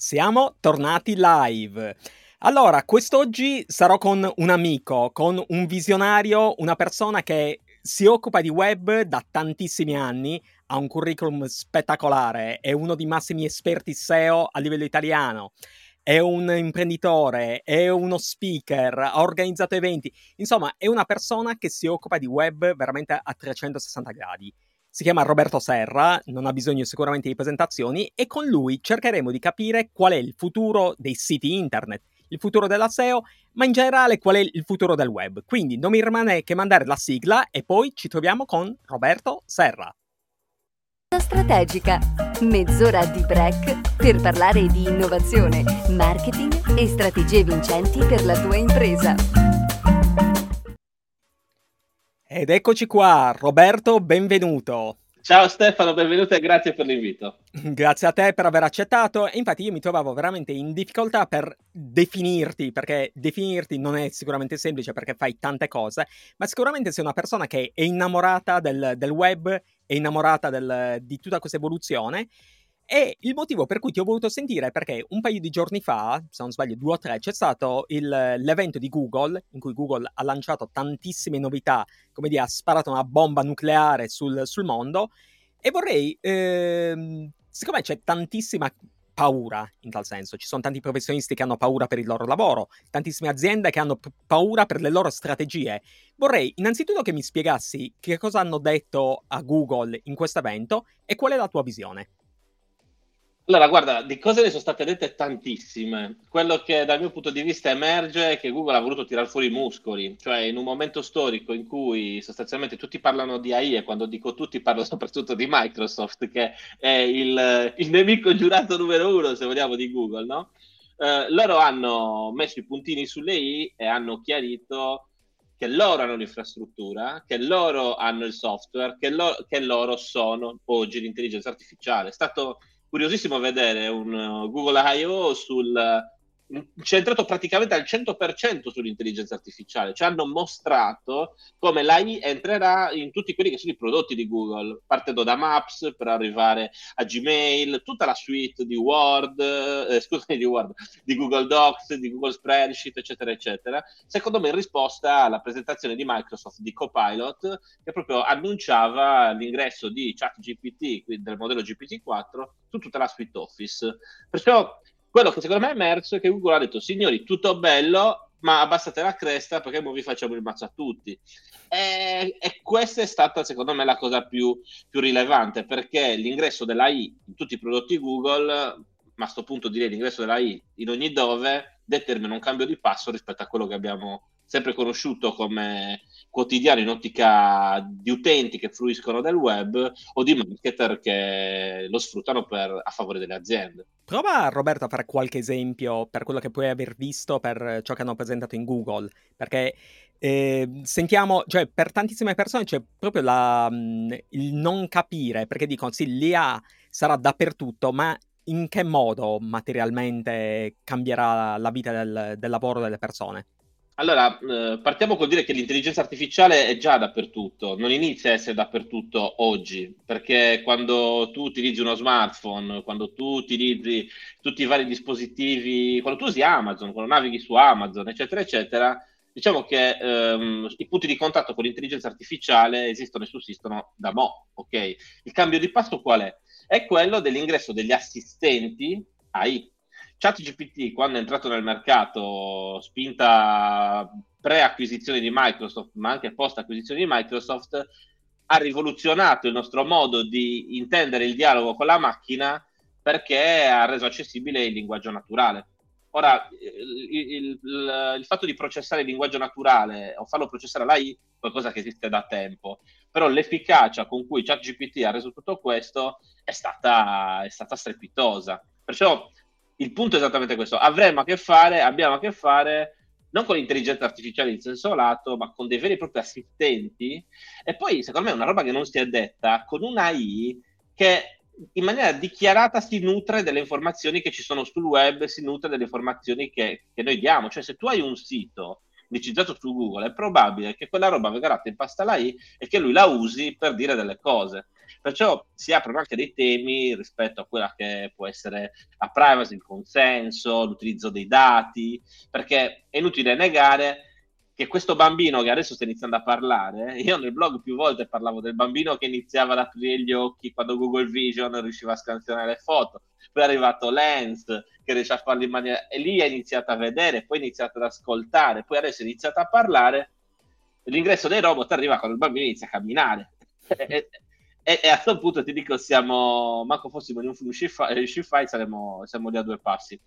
Siamo tornati live. Allora, quest'oggi sarò con un amico, con un visionario, una persona che si occupa di web da tantissimi anni, ha un curriculum spettacolare, è uno dei massimi esperti SEO a livello italiano, è un imprenditore, è uno speaker, ha organizzato eventi, insomma è una persona che si occupa di web veramente a 360 gradi si chiama Roberto Serra, non ha bisogno sicuramente di presentazioni e con lui cercheremo di capire qual è il futuro dei siti internet, il futuro della SEO, ma in generale qual è il futuro del web. Quindi non mi rimane che mandare la sigla e poi ci troviamo con Roberto Serra. Strategica, mezz'ora di break per parlare di innovazione, marketing e strategie vincenti per la tua impresa. Ed eccoci qua, Roberto, benvenuto. Ciao Stefano, benvenuto e grazie per l'invito. Grazie a te per aver accettato. Infatti io mi trovavo veramente in difficoltà per definirti, perché definirti non è sicuramente semplice perché fai tante cose, ma sicuramente sei una persona che è innamorata del, del web, è innamorata del, di tutta questa evoluzione e il motivo per cui ti ho voluto sentire è perché un paio di giorni fa, se non sbaglio due o tre, c'è stato il, l'evento di Google, in cui Google ha lanciato tantissime novità, come dire, ha sparato una bomba nucleare sul, sul mondo, e vorrei, ehm, siccome c'è tantissima paura in tal senso, ci sono tanti professionisti che hanno paura per il loro lavoro, tantissime aziende che hanno p- paura per le loro strategie, vorrei innanzitutto che mi spiegassi che cosa hanno detto a Google in questo evento e qual è la tua visione. Allora, guarda, di cose ne sono state dette tantissime. Quello che dal mio punto di vista emerge è che Google ha voluto tirare fuori i muscoli, cioè in un momento storico in cui sostanzialmente tutti parlano di AI e quando dico tutti parlo soprattutto di Microsoft, che è il, il nemico giurato numero uno, se vogliamo, di Google, no? Eh, loro hanno messo i puntini sulle I e hanno chiarito che loro hanno l'infrastruttura, che loro hanno il software, che, lo, che loro sono oggi l'intelligenza artificiale. È stato curiosissimo vedere un uh, Google I.O. sul centrato praticamente al 100% sull'intelligenza artificiale, ci hanno mostrato come l'AI entrerà in tutti quelli che sono i prodotti di Google, partendo da Maps per arrivare a Gmail, tutta la suite di Word, eh, scusami, di Word, di Google Docs, di Google Spreadsheet, eccetera, eccetera. Secondo me in risposta alla presentazione di Microsoft di Copilot, che proprio annunciava l'ingresso di ChatGPT, del modello GPT-4, su tutta la suite Office. Perciò quello che secondo me è emerso è che Google ha detto, signori, tutto bello, ma abbassate la cresta perché noi vi facciamo il mazzo a tutti. E, e, questa è stata, secondo me, la cosa più, più, rilevante, perché l'ingresso dell'AI in tutti i prodotti Google, ma a questo punto direi l'ingresso dell'AI in ogni dove, determina un cambio di passo rispetto a quello che abbiamo sempre conosciuto come quotidiano in ottica di utenti che fruiscono del web o di marketer che lo sfruttano per, a favore delle aziende. Prova Roberto a fare qualche esempio per quello che puoi aver visto per ciò che hanno presentato in Google, perché eh, sentiamo, cioè per tantissime persone c'è proprio la, il non capire, perché dicono sì, l'IA sarà dappertutto, ma in che modo materialmente cambierà la vita del, del lavoro delle persone? Allora, eh, partiamo col dire che l'intelligenza artificiale è già dappertutto, non inizia a essere dappertutto oggi, perché quando tu utilizzi uno smartphone, quando tu utilizzi tutti i vari dispositivi, quando tu usi Amazon, quando navighi su Amazon, eccetera, eccetera, diciamo che ehm, i punti di contatto con l'intelligenza artificiale esistono e sussistono da mo', ok? Il cambio di passo qual è? È quello dell'ingresso degli assistenti AI ChatGPT quando è entrato nel mercato, spinta pre-acquisizione di Microsoft, ma anche post-acquisizione di Microsoft, ha rivoluzionato il nostro modo di intendere il dialogo con la macchina perché ha reso accessibile il linguaggio naturale. Ora, il, il, il, il fatto di processare il linguaggio naturale o farlo processare l'AI è qualcosa che esiste da tempo, però l'efficacia con cui ChatGPT ha reso tutto questo è stata, è stata strepitosa. Perciò il punto è esattamente questo. Avremo a che fare, abbiamo a che fare non con l'intelligenza artificiale in senso lato, ma con dei veri e propri assistenti. E poi, secondo me, una roba che non si è detta, con un'AI che in maniera dichiarata si nutre delle informazioni che ci sono sul web, si nutre delle informazioni che, che noi diamo. Cioè, se tu hai un sito indicizzato su Google, è probabile che quella roba venga data in pasta alla I e che lui la usi per dire delle cose. Perciò si aprono anche dei temi rispetto a quella che può essere la privacy, il consenso, l'utilizzo dei dati, perché è inutile negare che questo bambino che adesso sta iniziando a parlare, io nel blog più volte parlavo del bambino che iniziava ad aprire gli occhi quando Google Vision riusciva a scansionare le foto, poi è arrivato Lens che riesce a farlo in maniera... e lì ha iniziato a vedere, poi ha iniziato ad ascoltare, poi adesso è iniziato a parlare, l'ingresso dei robot arriva quando il bambino inizia a camminare. e, e, e, a quel punto ti dico, siamo, manco fossimo in un Shify, saremmo, siamo lì a due passi.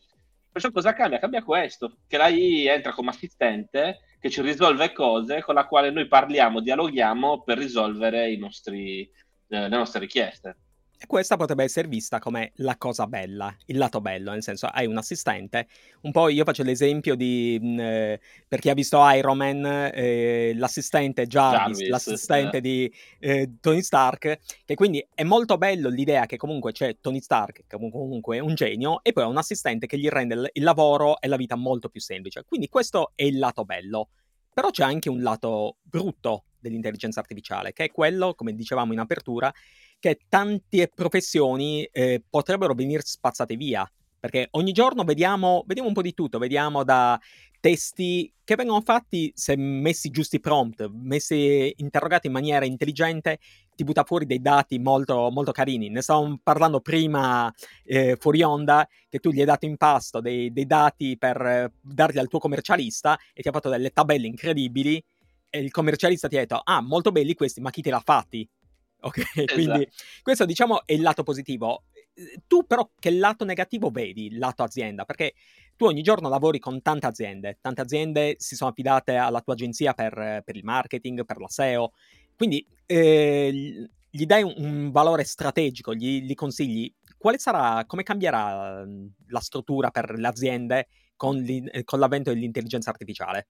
Perciò cosa cambia? Cambia questo, che l'AI entra come assistente che ci risolve cose con la quale noi parliamo, dialoghiamo per risolvere nostri, eh, le nostre richieste. E questa potrebbe essere vista come la cosa bella, il lato bello, nel senso hai un assistente, un po' io faccio l'esempio di, mh, eh, per chi ha visto Iron Man, eh, l'assistente Jarvis, Jarvis l'assistente eh. di eh, Tony Stark, che quindi è molto bello l'idea che comunque c'è Tony Stark, che comunque è un genio, e poi ha un assistente che gli rende il lavoro e la vita molto più semplice. Quindi questo è il lato bello. Però c'è anche un lato brutto dell'intelligenza artificiale, che è quello, come dicevamo in apertura, che tante professioni eh, potrebbero venire spazzate via. Perché ogni giorno vediamo, vediamo un po' di tutto, vediamo da testi che vengono fatti se messi giusti prompt, messi interrogati in maniera intelligente, ti butta fuori dei dati molto, molto carini. Ne stavamo parlando prima eh, fuori onda, che tu gli hai dato in pasto dei, dei dati per eh, darli al tuo commercialista e ti ha fatto delle tabelle incredibili e il commercialista ti ha detto, ah, molto belli questi, ma chi te l'ha fatti? Ok, esatto. quindi questo diciamo è il lato positivo. Tu però che lato negativo vedi, lato azienda? Perché tu ogni giorno lavori con tante aziende, tante aziende si sono affidate alla tua agenzia per, per il marketing, per la SEO, quindi eh, gli dai un, un valore strategico, gli, gli, consigli quale sarà, come cambierà la struttura per le aziende con, con l'avvento dell'intelligenza artificiale?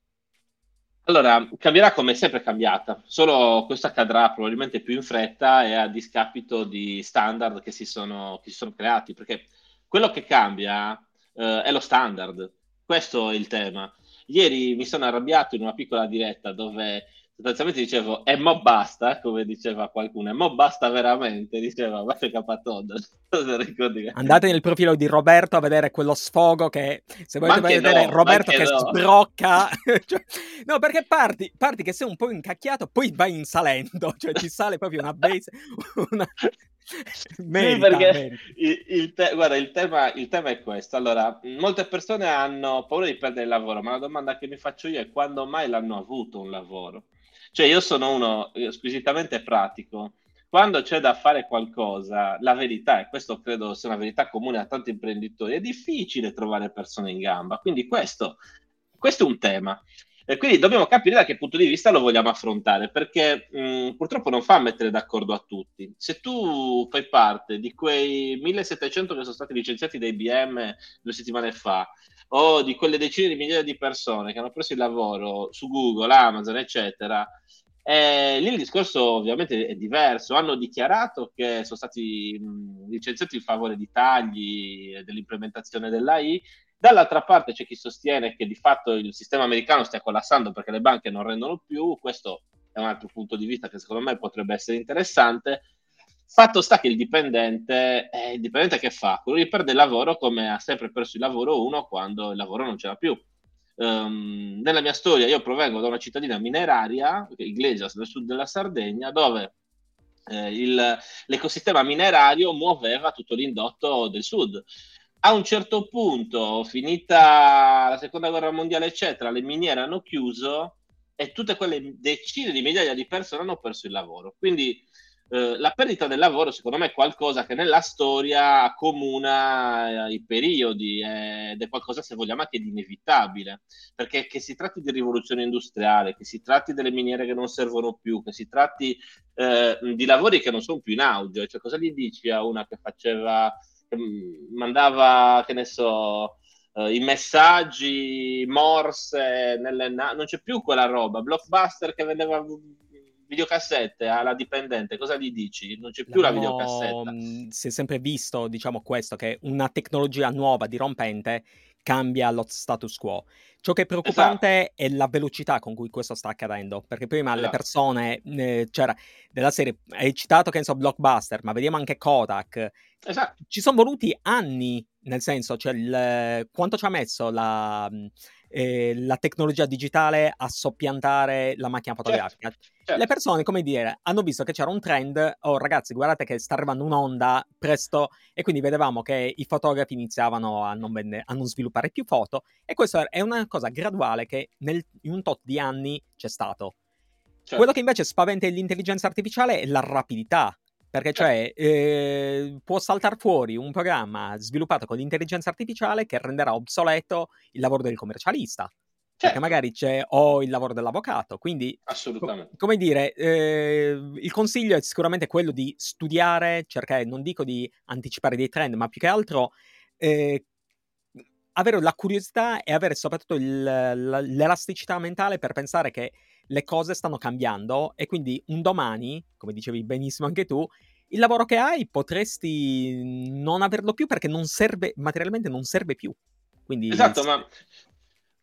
Allora, cambierà come è sempre cambiata, solo questo accadrà probabilmente più in fretta e a discapito di standard che si sono, che si sono creati, perché quello che cambia eh, è lo standard, questo è il tema. Ieri mi sono arrabbiato in una piccola diretta dove sostanzialmente dicevo e mo basta, come diceva qualcuno, e mo basta veramente, diceva Maffia Capatondo. Andate nel profilo di Roberto a vedere quello sfogo che, se volete vedere no, Roberto che no. sbrocca, cioè, no perché parti, parti che sei un po' incacchiato, poi vai in salendo, cioè ti sale proprio una base, una... Merita, sì, perché il, il, te- guarda, il, tema, il tema è questo. Allora, molte persone hanno paura di perdere il lavoro, ma la domanda che mi faccio io è quando mai l'hanno avuto un lavoro? Cioè, io sono uno squisitamente pratico. Quando c'è da fare qualcosa, la verità, e questo credo sia una verità comune a tanti imprenditori, è difficile trovare persone in gamba. Quindi questo, questo è un tema. E quindi dobbiamo capire da che punto di vista lo vogliamo affrontare, perché mh, purtroppo non fa mettere d'accordo a tutti. Se tu fai parte di quei 1700 che sono stati licenziati da IBM due settimane fa, o di quelle decine di migliaia di persone che hanno preso il lavoro su Google, Amazon, eccetera, eh, lì il discorso ovviamente è diverso. Hanno dichiarato che sono stati licenziati in favore di tagli e dell'implementazione dell'AI. Dall'altra parte c'è chi sostiene che di fatto il sistema americano stia collassando perché le banche non rendono più. Questo è un altro punto di vista che secondo me potrebbe essere interessante. Fatto sta che il dipendente, eh, il dipendente che fa? Quello che perde il lavoro come ha sempre perso il lavoro uno quando il lavoro non c'era più. Um, nella mia storia io provengo da una cittadina mineraria, Iglesias, nel sud della Sardegna, dove eh, il, l'ecosistema minerario muoveva tutto l'indotto del sud. A un certo punto, finita la seconda guerra mondiale, eccetera, le miniere hanno chiuso e tutte quelle decine di migliaia di persone hanno perso il lavoro. Quindi eh, la perdita del lavoro, secondo me, è qualcosa che nella storia accomuna eh, i periodi ed è qualcosa, se vogliamo, anche di inevitabile. Perché che si tratti di rivoluzione industriale, che si tratti delle miniere che non servono più, che si tratti eh, di lavori che non sono più in auge, cioè cosa gli dici a una che faceva, che mandava, che ne so, Uh, i messaggi, Morse, nelle na- non c'è più quella roba. Blockbuster che vendeva videocassette alla dipendente, cosa gli dici? Non c'è più no, la videocassetta. Mm, si è sempre visto, diciamo, questo, che una tecnologia nuova, dirompente, cambia lo status quo. Ciò che è preoccupante esatto. è la velocità con cui questo sta accadendo, perché prima esatto. le persone, eh, c'era della serie, hai citato che ne so, Blockbuster, ma vediamo anche Kodak. Esatto. Ci sono voluti anni, nel senso, cioè il, quanto ci ha messo la, eh, la tecnologia digitale a soppiantare la macchina certo, fotografica. Certo, certo. Le persone, come dire, hanno visto che c'era un trend, oh ragazzi, guardate che sta arrivando un'onda presto, e quindi vedevamo che i fotografi iniziavano a non, vende- a non sviluppare più foto, e questa è una cosa graduale che nel, in un tot di anni c'è stato. Certo. Quello che invece spaventa l'intelligenza artificiale è la rapidità perché cioè eh, può saltare fuori un programma sviluppato con l'intelligenza artificiale che renderà obsoleto il lavoro del commercialista. Certo. Perché magari c'è o il lavoro dell'avvocato. Quindi, co- come dire, eh, il consiglio è sicuramente quello di studiare, cercare, non dico di anticipare dei trend, ma più che altro eh, avere la curiosità e avere soprattutto il, l'elasticità mentale per pensare che le cose stanno cambiando e quindi un domani, come dicevi benissimo anche tu, il lavoro che hai potresti non averlo più perché non serve, materialmente non serve più. Quindi, esatto, ma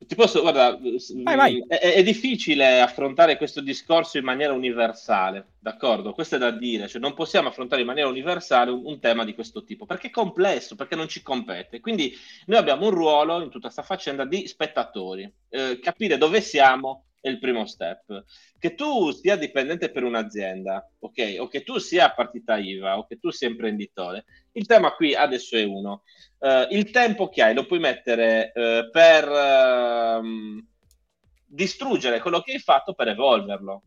ti posso, guarda, vai, vai. È, è, difficile affrontare questo discorso in maniera universale, d'accordo? Questo è da dire, cioè non possiamo affrontare in maniera universale un, un, tema di questo tipo, perché è complesso, perché non ci compete. Quindi noi abbiamo un ruolo in tutta questa faccenda di spettatori, eh, capire dove siamo, è il primo step. Che tu sia dipendente per un'azienda, ok? O che tu sia partita IVA o che tu sia imprenditore, il tema qui adesso è uno. Uh, il tempo che hai lo puoi mettere uh, per uh, distruggere quello che hai fatto per evolverlo.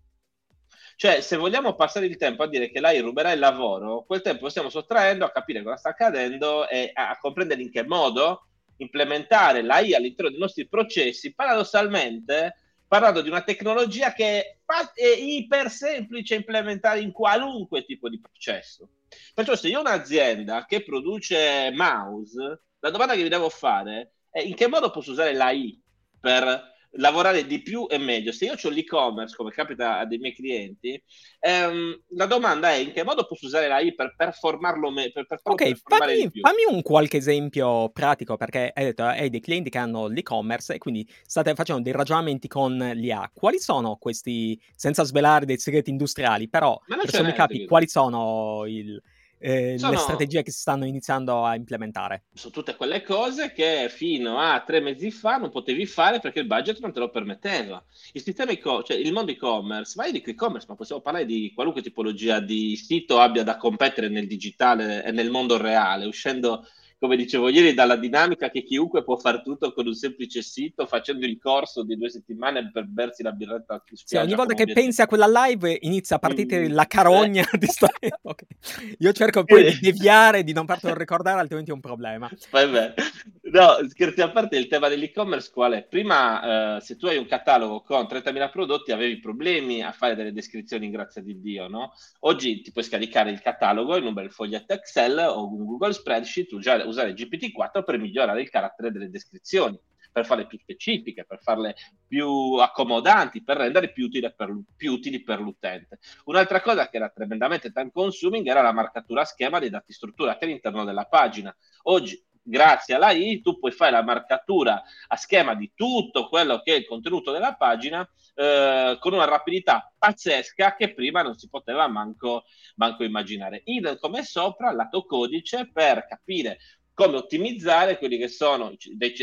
Cioè, se vogliamo passare il tempo a dire che lei ruberà il lavoro, quel tempo lo stiamo sottraendo a capire cosa sta accadendo e a comprendere in che modo implementare l'AI all'interno dei nostri processi, paradossalmente parlando di una tecnologia che è iper semplice implementare in qualunque tipo di processo. Perciò se io ho un'azienda che produce mouse, la domanda che vi devo fare è in che modo posso usare l'AI per lavorare di più e meglio. Se io ho l'e-commerce, come capita a dei miei clienti, ehm, la domanda è in che modo posso usare l'AI per performarlo meglio? Per, per ok, fammi, fammi, un qualche esempio pratico, perché hai detto hai dei clienti che hanno l'e-commerce e quindi state facendo dei ragionamenti con l'IA. Quali sono questi, senza svelare dei segreti industriali, però per sommi capi, quali sono il eh, sono, le strategie che si stanno iniziando a implementare. Sono tutte quelle cose che fino a tre mesi fa non potevi fare perché il budget non te lo permetteva. Il, sistema e- cioè il mondo e-commerce, ma io dico e-commerce, ma possiamo parlare di qualunque tipologia di sito abbia da competere nel digitale e nel mondo reale, uscendo come dicevo ieri, dalla dinamica che chiunque può fare tutto con un semplice sito, facendo il corso di due settimane per bersi la birretta in spiaggia. Sì, ogni volta che obiettivo. pensi a quella live inizia a partire mm. la carogna eh. di storia. okay. Io cerco poi di deviare, di non fartelo ricordare, altrimenti è un problema. Vabbè. No, scherzi a parte, il tema dell'e-commerce qual è? Prima, eh, se tu hai un catalogo con 30.000 prodotti, avevi problemi a fare delle descrizioni, grazie di Dio, no? Oggi ti puoi scaricare il catalogo in un bel foglietto Excel o un Google Spreadsheet, tu già usare GPT-4 per migliorare il carattere delle descrizioni, per farle più specifiche, per farle più accomodanti, per rendere più, per, più utili per l'utente. Un'altra cosa che era tremendamente time consuming era la marcatura schema dei dati strutturati all'interno della pagina. Oggi grazie alla I tu puoi fare la marcatura a schema di tutto quello che è il contenuto della pagina eh, con una rapidità pazzesca che prima non si poteva manco, manco immaginare. Idem come sopra, lato codice per capire come ottimizzare quelli che sono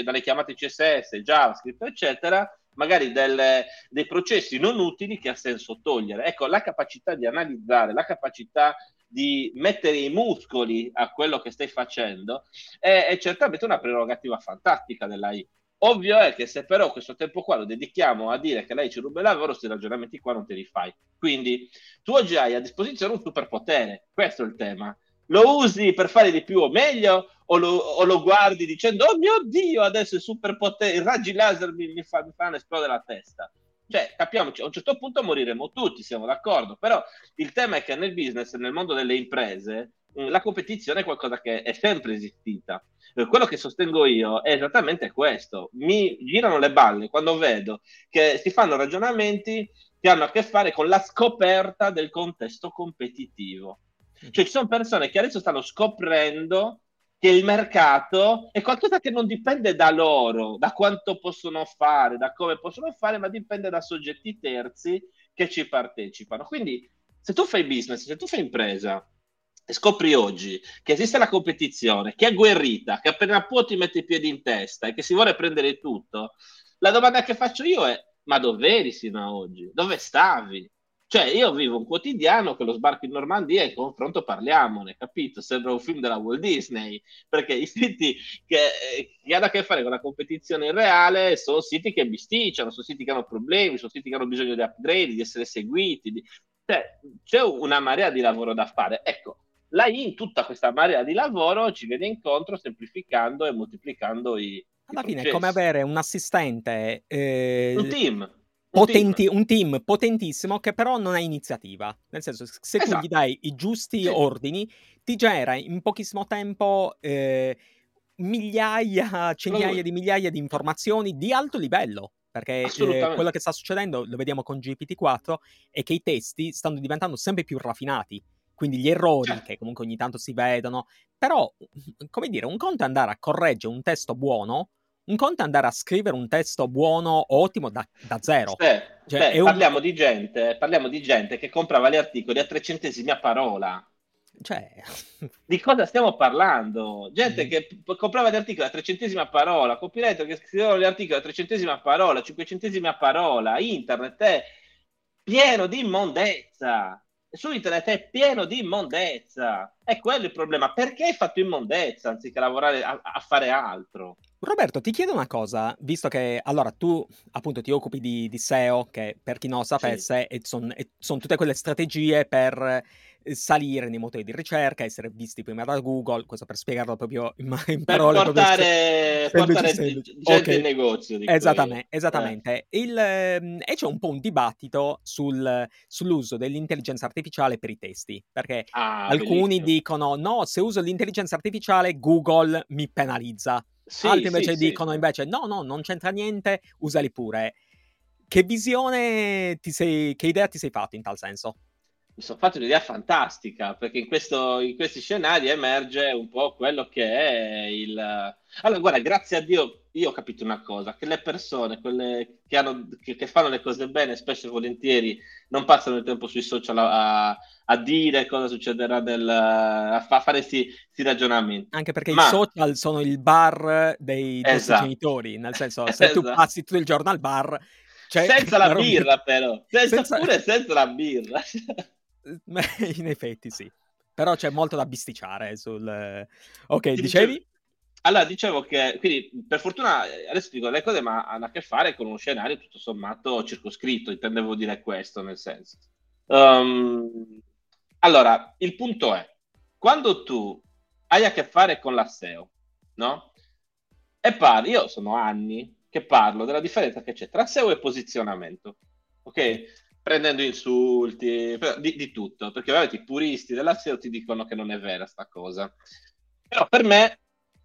dalle chiamate CSS, JavaScript, eccetera, magari delle, dei processi non utili che ha senso togliere. Ecco, la capacità di analizzare, la capacità di mettere i muscoli a quello che stai facendo è, è certamente una prerogativa fantastica dell'AI. Ovvio è che se però questo tempo qua lo dedichiamo a dire che lei ci ruba il lavoro, questi ragionamenti qua non te li fai. Quindi tu oggi hai a disposizione un superpotere, questo è il tema lo usi per fare di più o meglio? O lo, o lo guardi dicendo oh mio dio adesso il superpotere i raggi laser mi, mi, fa, mi fanno esplodere la testa. Cioè capiamoci a un certo punto moriremo tutti siamo d'accordo però il tema è che nel business nel mondo delle imprese mm, la competizione è qualcosa che è sempre esistita. Eh, quello che sostengo io è esattamente questo. Mi girano le balle quando vedo che si fanno ragionamenti che hanno a che fare con la scoperta del contesto competitivo. Cioè ci sono persone che adesso stanno scoprendo che il mercato è qualcosa che non dipende da loro, da quanto possono fare, da come possono fare, ma dipende da soggetti terzi che ci partecipano. Quindi se tu fai business, se tu fai impresa e scopri oggi che esiste la competizione, che è agguerrita, che appena può ti mette i piedi in testa e che si vuole prendere tutto, la domanda che faccio io è ma dove eri sino ad oggi? Dove stavi? Cioè, io vivo un quotidiano che lo sbarco in Normandia e in confronto parliamone, capito? Sembra un film della Walt Disney, perché i siti che, che hanno a che fare con la competizione reale sono siti che bisticciano, sono siti che hanno problemi, sono siti che hanno bisogno di upgrade, di essere seguiti. Di... Cioè, c'è una marea di lavoro da fare. Ecco, la in tutta questa marea di lavoro ci viene incontro semplificando e moltiplicando i, alla fine è come avere un assistente. Eh, un team. Potenti, un, team. un team. potentissimo che però non ha iniziativa. Nel senso, se esatto. tu gli dai i giusti sì. ordini, ti genera in pochissimo tempo eh, migliaia, centinaia di migliaia di informazioni di alto livello. Perché eh, quello che sta succedendo, lo vediamo con GPT-4, è che i testi stanno diventando sempre più raffinati. Quindi gli errori, certo. che comunque ogni tanto si vedono, però, come dire, un conto è andare a correggere un testo buono un conto è andare a scrivere un testo buono, ottimo, da, da zero. Beh, cioè, beh, parliamo, un... di gente, parliamo di gente che comprava gli articoli a tre centesimi a parola. Cioè... Di cosa stiamo parlando? Gente mm. che comprava gli articoli a tre centesimi a parola, copywriter che scrivevano gli articoli a tre centesimi a parola, cinque centesimi a parola, internet è pieno di immondezza su internet è pieno di immondezza. È quello il problema. Perché hai fatto immondezza anziché lavorare a, a, fare altro? Roberto, ti chiedo una cosa, visto che allora tu appunto ti occupi di, di SEO, che per chi non lo sapesse sì. sono son tutte quelle strategie per eh, salire nei motori di ricerca, essere visti prima da Google, questo per spiegarlo proprio in, in parole. Per portare, portare gente okay. in negozio. Esattamente, esattamente. Eh. Il, ehm, e c'è un po' un dibattito sul, sull'uso dell'intelligenza artificiale per i testi, perché ah, alcuni bellissimo. dicono no, se uso l'intelligenza artificiale Google mi penalizza. Sì, Altri invece sì, dicono sì. invece no, no, non c'entra niente, usali pure. Che visione ti sei, che idea ti sei fatto in tal senso? Mi sono fatto un'idea fantastica perché in, questo, in, questi scenari emerge un po' quello che è il... Allora, guarda, grazie a Dio io ho capito una cosa, che le persone, quelle che, hanno, che, che fanno le cose bene, spesso e volentieri non passano il tempo sui social a, a dire cosa succederà, nel, a, fa, fare questi ragionamenti. Anche perché Ma... i social sono il bar dei esatto. genitori, nel senso se esatto. tu passi tutto il giorno al bar... Cioè, senza la birra però, senza, senza... pure senza la birra. in effetti sì. Però c'è molto da bisticciare sul... Ok, Ti dicevi? Dicevo... Allora, dicevo che, quindi, per fortuna, adesso dico le cose, ma hanno a che fare con uno scenario tutto sommato circoscritto, intendevo dire questo, nel senso. Um, allora, il punto è, quando tu hai a che fare con la SEO, no? E parli, io sono anni che parlo della differenza che c'è tra SEO e posizionamento, ok? Prendendo insulti, di, di, tutto, perché ovviamente i puristi della SEO ti dicono che non è vera sta cosa. Però per me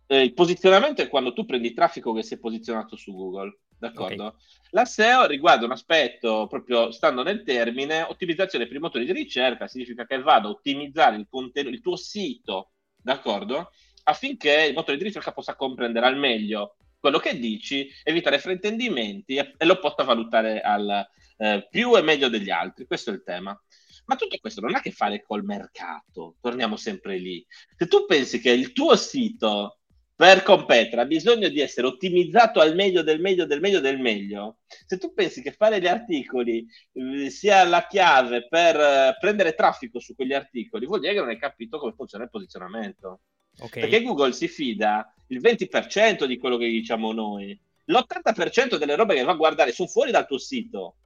eh, il posizionamento è quando tu prendi traffico che si è posizionato su Google, d'accordo? Okay. La SEO riguarda un aspetto, proprio stando nel termine, ottimizzazione per i motori di ricerca, significa che vado a ottimizzare il, conten- il tuo sito, d'accordo? Affinché il motore di ricerca possa comprendere al meglio quello che dici, evitare fraintendimenti e, e lo possa valutare al, eh, più e meglio degli altri, questo è il tema. Ma tutto questo non ha a che fare col mercato, torniamo sempre lì. Se tu pensi che il tuo sito per competere ha bisogno di essere ottimizzato al meglio del meglio del meglio del meglio, se tu pensi che fare gli articoli eh, sia la chiave per eh, prendere traffico su quegli articoli, vuol dire che non hai capito come funziona il posizionamento. Okay. Perché Google si fida il 20% di quello che diciamo noi, l'80% delle robe che va a guardare sono fuori dal tuo sito.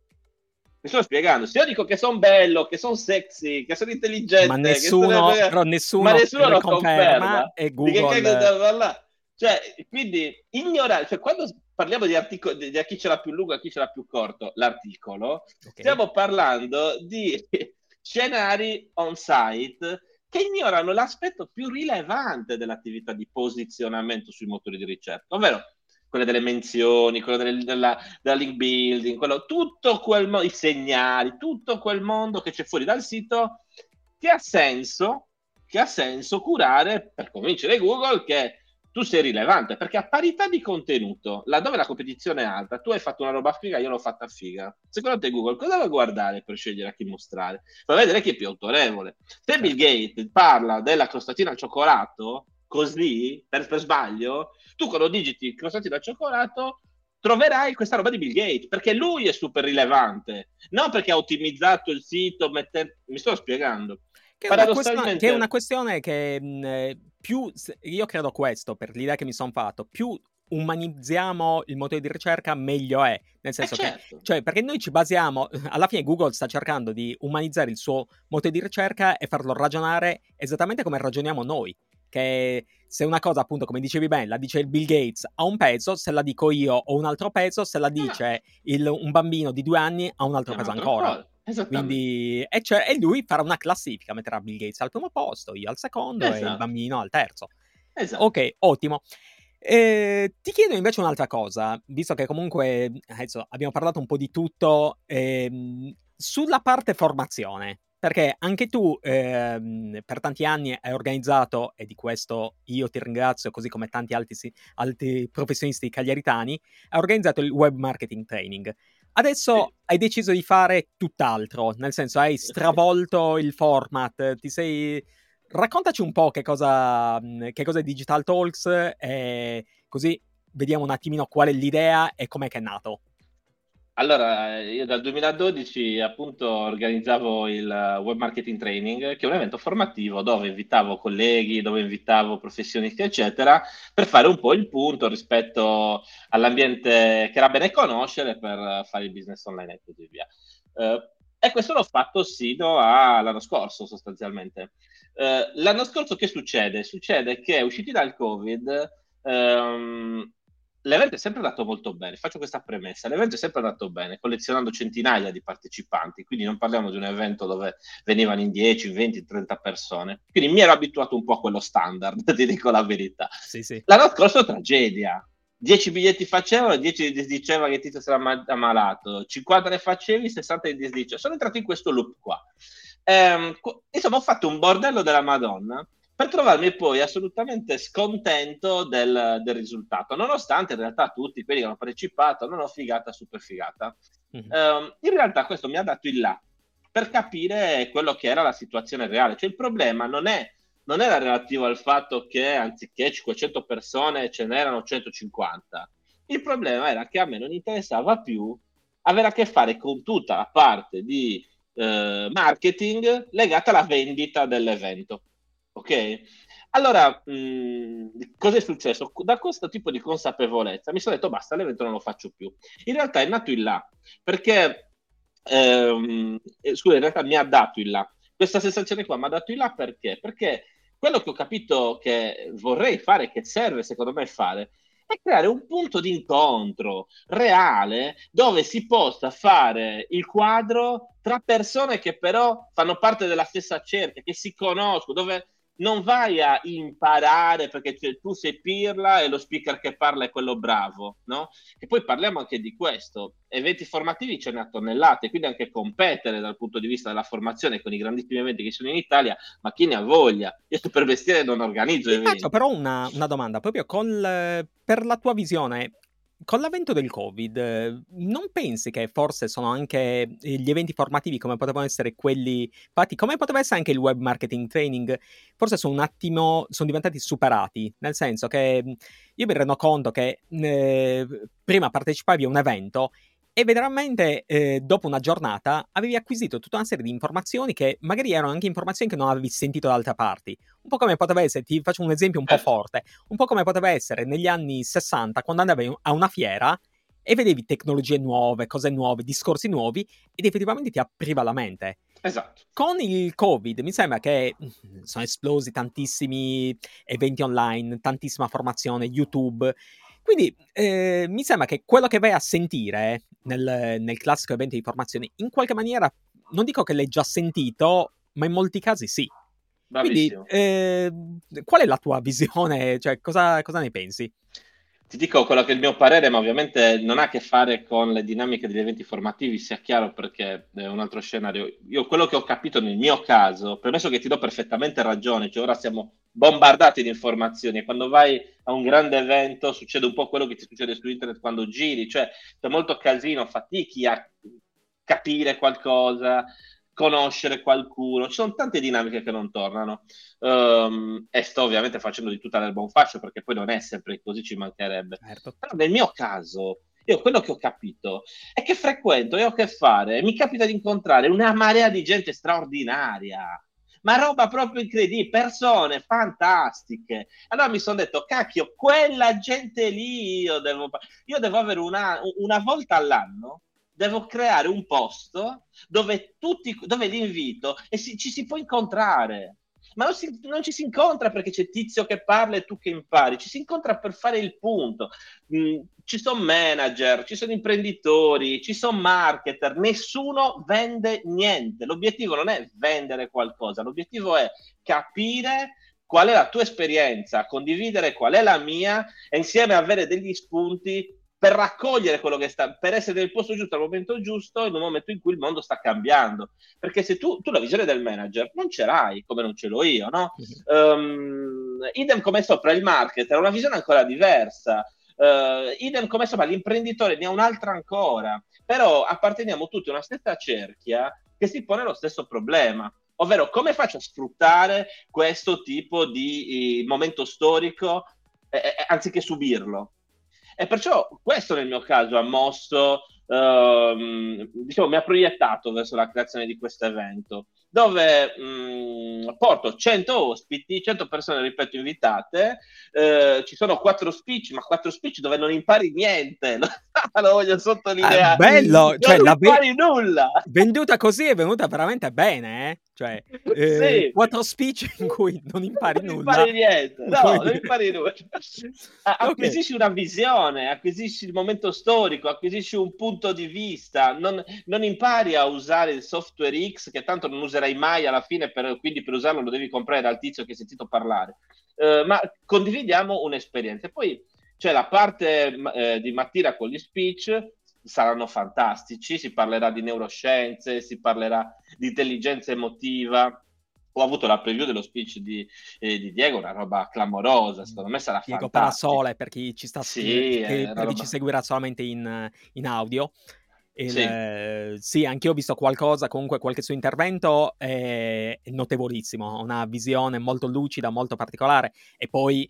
Mi sto spiegando. Se io dico che sono bello, che sono sexy, che sono intelligente, ma nessuno, sono... però nessuno, ma nessuno lo conferma, e Google... Cioè, quindi ignorare, cioè, quando parliamo di articoli, di, chi ce l'ha più lungo e chi ce l'ha più corto, l'articolo, okay. stiamo parlando di scenari on site che ignorano l'aspetto più rilevante dell'attività di posizionamento sui motori di ricerca, ovvero quelle delle menzioni, quello delle, della, della, link building, quello, tutto quel mondo, i segnali, tutto quel mondo che c'è fuori dal sito che ha senso, che ha senso curare per convincere Google che tu sei rilevante, perché a parità di contenuto, laddove la competizione è alta, tu hai fatto una roba figa, io l'ho fatta figa. Secondo te Google cosa va a guardare per scegliere a chi mostrare? Va a vedere chi è più autorevole. Se Bill Gates parla della crostatina al cioccolato, così, per, per sbaglio, tu quando digiti crostatina al cioccolato troverai questa roba di Bill Gates, perché lui è super rilevante, non perché ha ottimizzato il sito, mette... mi sto spiegando. Che è, una questione, che è una questione che mh, più, io credo questo, per l'idea che mi sono fatto, più umanizziamo il motore di ricerca, meglio è. Nel senso eh certo. che, cioè, perché noi ci basiamo, alla fine Google sta cercando di umanizzare il suo motore di ricerca e farlo ragionare esattamente come ragioniamo noi. Che se una cosa, appunto, come dicevi bene, la dice il Bill Gates ha un peso, se la dico io ho un altro peso, se la dice il, un bambino di due anni ha un altro peso ancora. Quindi, e, cioè, e, lui farà una classifica, metterà Bill Gates al primo posto, io al secondo esatto. e il esatto. bambino al terzo. Esatto. Ok, ottimo. Eh, ti chiedo invece un'altra cosa, visto che comunque adesso abbiamo parlato un po' di tutto, ehm, sulla parte formazione, perché anche tu ehm, per tanti anni hai organizzato, e di questo io ti ringrazio, così come tanti altri, altri professionisti cagliaritani, hai organizzato il web marketing training. Adesso sì. hai deciso di fare tutt'altro, nel senso hai stravolto il format, ti sei... Raccontaci un po' che cosa, mhmm, che cosa è Digital Talks e così vediamo un attimino qual è l'idea e com'è che è nato. Allora, io dal 2012 appunto organizzavo il Web Marketing Training, che è un evento formativo dove invitavo colleghi, dove invitavo professionisti, eccetera, per fare un po' il punto rispetto all'ambiente che era bene conoscere per fare il business online e così via. Eh, e questo l'ho fatto sino all'anno scorso, sostanzialmente. Eh, l'anno scorso che succede? Succede che usciti dal Covid, ehm, l'evento è sempre andato molto bene, faccio questa premessa, l'evento è sempre andato bene, collezionando centinaia di partecipanti, quindi non parliamo di un evento dove venivano in 10, 20, 30 persone, quindi mi ero abituato un po' a quello standard, ti dico la verità. Sì, sì. L'anno scorso tragedia, 10 biglietti facevano, 10 disdiceva che Tito si era ammalato, 50 ne facevi, 60 ne disdiceva, sono entrato in questo loop qua. Ehm, insomma ho fatto un bordello della Madonna, per trovarmi poi assolutamente scontento del, del, risultato, nonostante in realtà tutti quelli che hanno partecipato non ho figata super figata. Mm-hmm. Um, in realtà questo mi ha dato il là per capire quello che era la situazione reale, cioè il problema non, è, non era relativo al fatto che anziché 500 persone ce n'erano 150, il problema era che a me non interessava più avere a che fare con tutta la parte di eh, marketing legata alla vendita dell'evento ok? Allora, mh, mm, cosa è successo? Da questo tipo di consapevolezza mi sono detto basta, l'evento non lo faccio più. In realtà è nato il là, perché, ehm, eh, scusa, in realtà mi ha dato il là. Questa sensazione qua mi ha dato il là perché? Perché quello che ho capito che vorrei fare, che serve secondo me fare, è creare un punto di incontro reale dove si possa fare il quadro tra persone che però fanno parte della stessa cerchia, che si conoscono, dove non vai a imparare perché cioè, tu sei pirla e lo speaker che parla è quello bravo, no? E poi parliamo anche di questo. Eventi formativi ce ne ha tonnellate, quindi anche competere dal punto di vista della formazione con i grandissimi eventi che sono in Italia, ma chi ne ha voglia? Io per mestiere non organizzo Ti eventi. Faccio però una, una domanda, proprio con, per la tua visione, con l'avvento del Covid, non pensi che forse sono anche gli eventi formativi come potevano essere quelli fatti, come poteva essere anche il web marketing training, forse sono un attimo, sono diventati superati, nel senso che io mi rendo conto che eh, prima partecipavi a un evento e veramente eh, dopo una giornata avevi acquisito tutta una serie di informazioni che magari erano anche informazioni che non avevi sentito da altre parti. Un po' come poteva essere, ti faccio un esempio un po' certo. forte, un po' come poteva essere negli anni 60 quando andavi a una fiera e vedevi tecnologie nuove, cose nuove, discorsi nuovi ed effettivamente ti apriva la mente. Esatto. Con il Covid mi sembra che mm, sono esplosi tantissimi eventi online, tantissima formazione, YouTube quindi eh, mi sembra che quello che vai a sentire nel, nel, classico evento di formazione, in qualche maniera, non dico che l'hai già sentito, ma in molti casi sì. Bravissimo. Quindi, eh, qual è la tua visione? Cioè, cosa, cosa ne pensi? Ti dico quello che è il mio parere, ma ovviamente non ha a che fare con le dinamiche degli eventi formativi, sia chiaro perché è un altro scenario. Io quello che ho capito nel mio caso, premesso che ti do perfettamente ragione, cioè ora siamo bombardati di informazioni e quando vai a un grande evento succede un po' quello che ti succede su internet quando giri, cioè c'è molto casino, fatichi a capire qualcosa, conoscere qualcuno, ci sono tante dinamiche che non tornano um, e sto ovviamente facendo di tutta l'erba un fascio perché poi non è sempre così, ci mancherebbe. Certo. Però nel mio caso, io quello che ho capito è che frequento e ho a che fare, mi capita di incontrare una marea di gente straordinaria, ma roba proprio incredibile, persone fantastiche. Allora mi sono detto, cacchio, quella gente lì io devo, io devo avere una, una volta all'anno devo creare un posto dove, tutti, dove li invito e si, ci si può incontrare. Ma non, si, non, ci si incontra perché c'è tizio che parla e tu che impari, ci si incontra per fare il punto. Mm, ci sono manager, ci sono imprenditori, ci sono marketer, nessuno vende niente. L'obiettivo non è vendere qualcosa, l'obiettivo è capire qual è la tua esperienza, condividere qual è la mia e insieme avere degli spunti per raccogliere quello che sta, per essere nel posto giusto al momento giusto, in un momento in cui il mondo sta cambiando. Perché se tu, tu la visione del manager non ce l'hai, come non ce l'ho io, no? Um, idem come sopra il marketer, ha una visione ancora diversa. Uh, idem come sopra l'imprenditore ne ha un'altra ancora. Però apparteniamo tutti a una stessa cerchia che si pone lo stesso problema ovvero come faccio a sfruttare questo tipo di eh, momento storico eh, eh, anziché subirlo. E perciò questo nel mio caso ha mosso, ehm, diciamo, mi ha proiettato verso la creazione di questo evento, dove mh, porto 100 ospiti, 100 persone, ripeto, invitate, eh, ci sono quattro speech, ma quattro speech dove non impari niente, lo voglio sottolineare. È bello, non cioè, impari la nulla. Venduta così è venuta veramente bene, eh? Cioè, eh, sì. quattro speech in cui non impari non nulla. Non impari niente, no, non impari nulla. Acquisisci okay. una visione, acquisisci il momento storico, acquisisci un punto di vista, non, non, impari a usare il software X che tanto non userai mai alla fine, per, quindi per usarlo lo devi comprare dal tizio che hai sentito parlare. Uh, ma condividiamo un'esperienza. Poi c'è la parte eh, di Mattia con gli speech, saranno fantastici, si parlerà di neuroscienze, si parlerà di intelligenza emotiva. Ho avuto la preview dello speech di, eh, di Diego, una roba clamorosa, secondo me sarà Diego fantastico. Parasole, per chi ci sta sì, che, per roba... chi ci seguirà solamente in, in audio. Il, sì. Eh, sì, anche io ho visto qualcosa, comunque qualche suo intervento è notevolissimo, una visione molto lucida, molto particolare e poi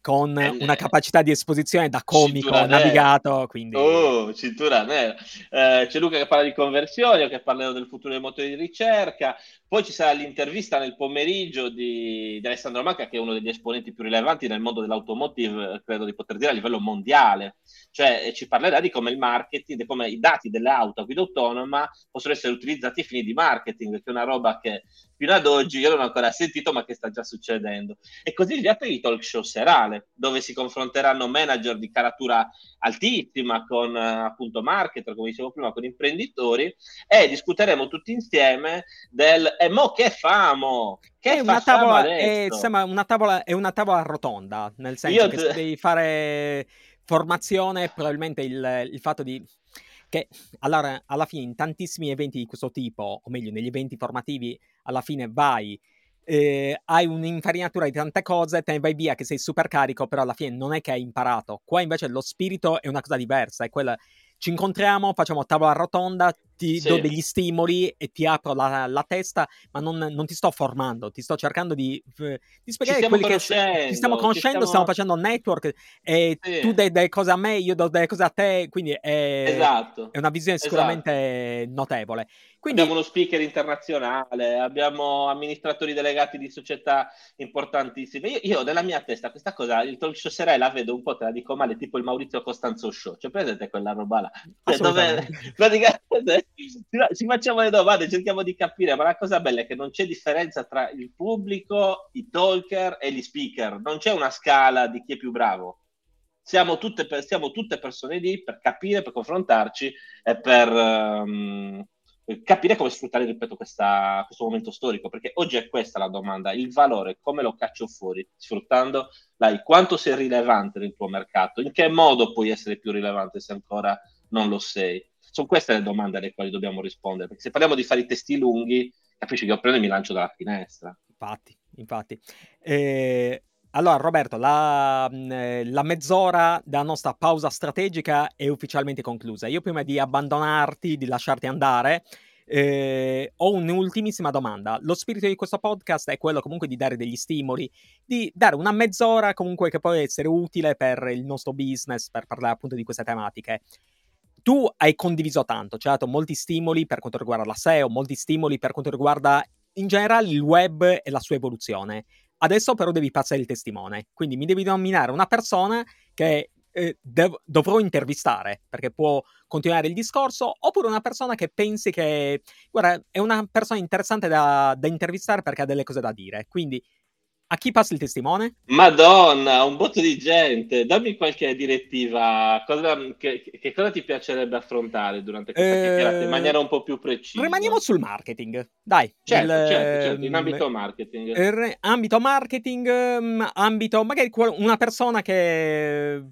con eh, una capacità di esposizione da comico navigato. Quindi... Oh, cintura nera. Eh, c'è Luca che parla di conversione, che parlerà del futuro dei motori di ricerca. Poi ci sarà l'intervista nel pomeriggio di, di, Alessandro Manca, che è uno degli esponenti più rilevanti nel mondo dell'automotive, credo di poter dire a livello mondiale. Cioè, ci parlerà di come il marketing, di come i dati delle auto a guida autonoma possono essere utilizzati a fini di marketing, che è una roba che fino ad oggi io non ho ancora sentito, ma che sta già succedendo. E così via per il talk show serale, dove si confronteranno manager di caratura altissima con eh, appunto marketer, come dicevo prima, con imprenditori, e discuteremo tutti insieme del e mo che famo? Che è una tavola, è, sembra una tavola, è una tavola rotonda, nel senso io che devi fare formazione, probabilmente il, il fatto di che allora, alla fine in tantissimi eventi di questo tipo, o meglio negli eventi formativi, alla fine vai, eh, hai un'infarinatura di tante cose, te ne vai via che sei super carico, però alla fine non è che hai imparato. Qua invece lo spirito è una cosa diversa, è quella ci incontriamo, facciamo tavola rotonda, ti sì. do degli stimoli e ti apro la, la testa, ma non, non, ti sto formando, ti sto cercando di, di spiegare quelli che ci stiamo conoscendo, stiamo... stiamo... facendo network e sì. tu dai delle cose a me, io do delle cose a te, quindi è, esatto. è una visione sicuramente esatto. notevole. Quindi... Abbiamo uno speaker internazionale, abbiamo amministratori delegati di società importantissime. Io, io nella mia testa questa cosa, il talk show serale la vedo un po', te la dico male, tipo il Maurizio Costanzo Show. Cioè, presente quella roba là? Cioè, dove praticamente ci facciamo le domande, cerchiamo di capire, ma la cosa bella è che non c'è differenza tra il pubblico, i talker e gli speaker. Non c'è una scala di chi è più bravo. Siamo tutte, siamo tutte persone lì per capire, per confrontarci e per... Um, capire come sfruttare, ripeto, questa, questo momento storico, perché oggi è questa la domanda, il valore, come lo caccio fuori, sfruttando, dai, quanto sei rilevante nel tuo mercato, in che modo puoi essere più rilevante se ancora non lo sei. Sono queste le domande alle quali dobbiamo rispondere, perché se parliamo di fare i testi lunghi, capisci che io prendo e mi lancio dalla finestra. Infatti, infatti. Eh, allora, Roberto, la, mm, la, mezz'ora della nostra pausa strategica è ufficialmente conclusa. Io prima di abbandonarti, di lasciarti andare, eh, ho un'ultimissima domanda. Lo spirito di questo podcast è quello comunque di dare degli stimoli, di dare una mezz'ora comunque che può essere utile per il nostro business, per parlare appunto di queste tematiche. Tu hai condiviso tanto, ci hai dato molti stimoli per quanto riguarda la SEO, molti stimoli per quanto riguarda in generale il web e la sua evoluzione. Adesso però devi passare il testimone, quindi mi devi nominare una persona che eh, dev- dovrò intervistare perché può continuare il discorso, oppure una persona che pensi che, guarda, è una persona interessante da, da intervistare perché ha delle cose da dire. Quindi a chi passa il testimone? Madonna, un botto di gente. Dammi qualche direttiva. Cosa, che, che, cosa ti piacerebbe affrontare durante questa eh, chiacchierata in maniera un po' più precisa? Rimaniamo sul marketing. Dai. Certo, il, certo, certo, in ambito marketing. Er, ambito marketing, mm, ambito magari una persona che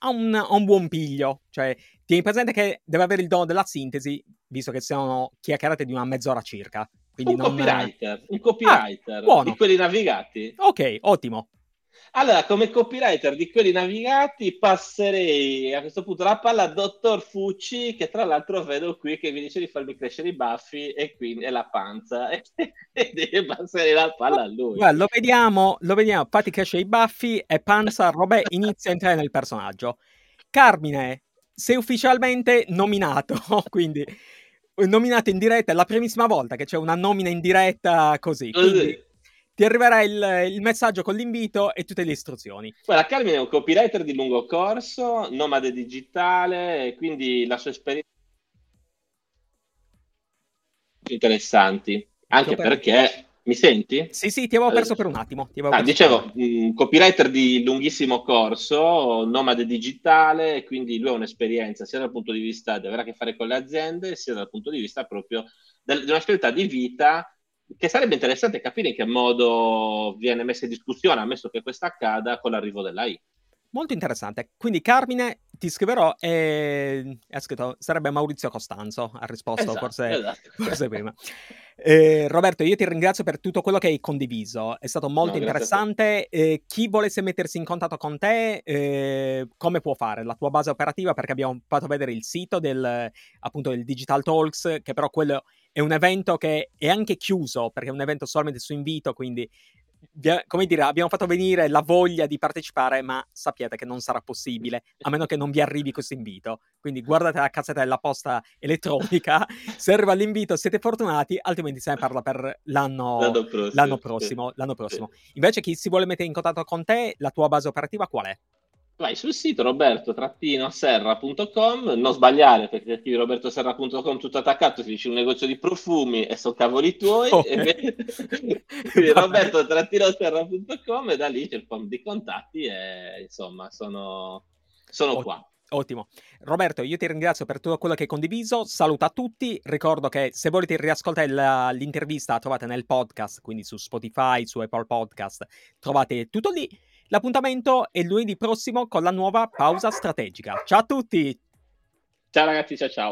ha un, ha un buon piglio. Cioè, tieni presente che deve avere il dono della sintesi, visto che siano chiacchierate di una mezz'ora circa. Quindi un non... copywriter, un copywriter ah, di quelli navigati. Ok, ottimo. Allora, come copywriter di quelli navigati, passerei a questo punto la palla al dottor Fucci, che tra l'altro vedo qui che mi dice di farmi crescere i baffi e quindi è la panza, e, passare la palla a lui. Guarda, lo vediamo, lo vediamo, fatti crescere i baffi e panza, Robè inizia a entrare nel personaggio. Carmine, sei ufficialmente nominato, quindi nominato in diretta, è la primissima volta che c'è una nomina in diretta così. Quindi ti arriverà il, il, messaggio con l'invito e tutte le istruzioni. Guarda, Carmine è un copywriter di lungo corso, nomade digitale, quindi la sua esperienza interessanti, anche perché mi senti? Sì, sì, ti avevo perso per un attimo. Ah, dicevo, un copywriter di lunghissimo corso, nomade digitale, quindi lui ha un'esperienza sia dal punto di vista di avere a che fare con le aziende, sia dal punto di vista proprio del, di una scelta di vita che sarebbe interessante capire in che modo viene messa in discussione, ammesso che questo accada, con l'arrivo dell'AI. Molto interessante. Quindi Carmine ti scriverò e ha scritto sarebbe Maurizio Costanzo, ha risposto esatto, forse, esatto. forse prima. Eh, Roberto, io ti ringrazio per tutto quello che hai condiviso, è stato molto no, interessante. Eh, chi volesse mettersi in contatto con te, eh, come può fare? La tua base operativa, perché abbiamo fatto vedere il sito del, appunto, del Digital Talks, che però quello è un evento che è anche chiuso, perché è un evento solamente su invito, quindi come dire, abbiamo fatto venire la voglia di partecipare, ma sappiate che non sarà possibile a meno che non vi arrivi questo invito. Quindi guardate la cassetta della posta elettronica, se arriva l'invito siete fortunati, altrimenti se ne parla per l'anno, l'anno prossimo. L'anno prossimo, l'anno prossimo. Invece chi si vuole mettere in contatto con te, la tua base operativa qual è? Vai sul sito roberto-serra.com, non sbagliare perché scrivi robertoserra.com tutto attaccato, si dice un negozio di profumi e sono cavoli tuoi, oh. e roberto-serra.com e da lì c'è il form di contatti e insomma sono, sono oh. qua. Ottimo. Roberto, io ti ringrazio per tutto quello che hai condiviso. Saluto a tutti. Ricordo che se volete riascoltare la, l'intervista la trovate nel podcast, quindi su Spotify, su Apple Podcast, trovate tutto lì. L'appuntamento è lunedì prossimo con la nuova pausa strategica. Ciao a tutti! Ciao ragazzi, ciao ciao!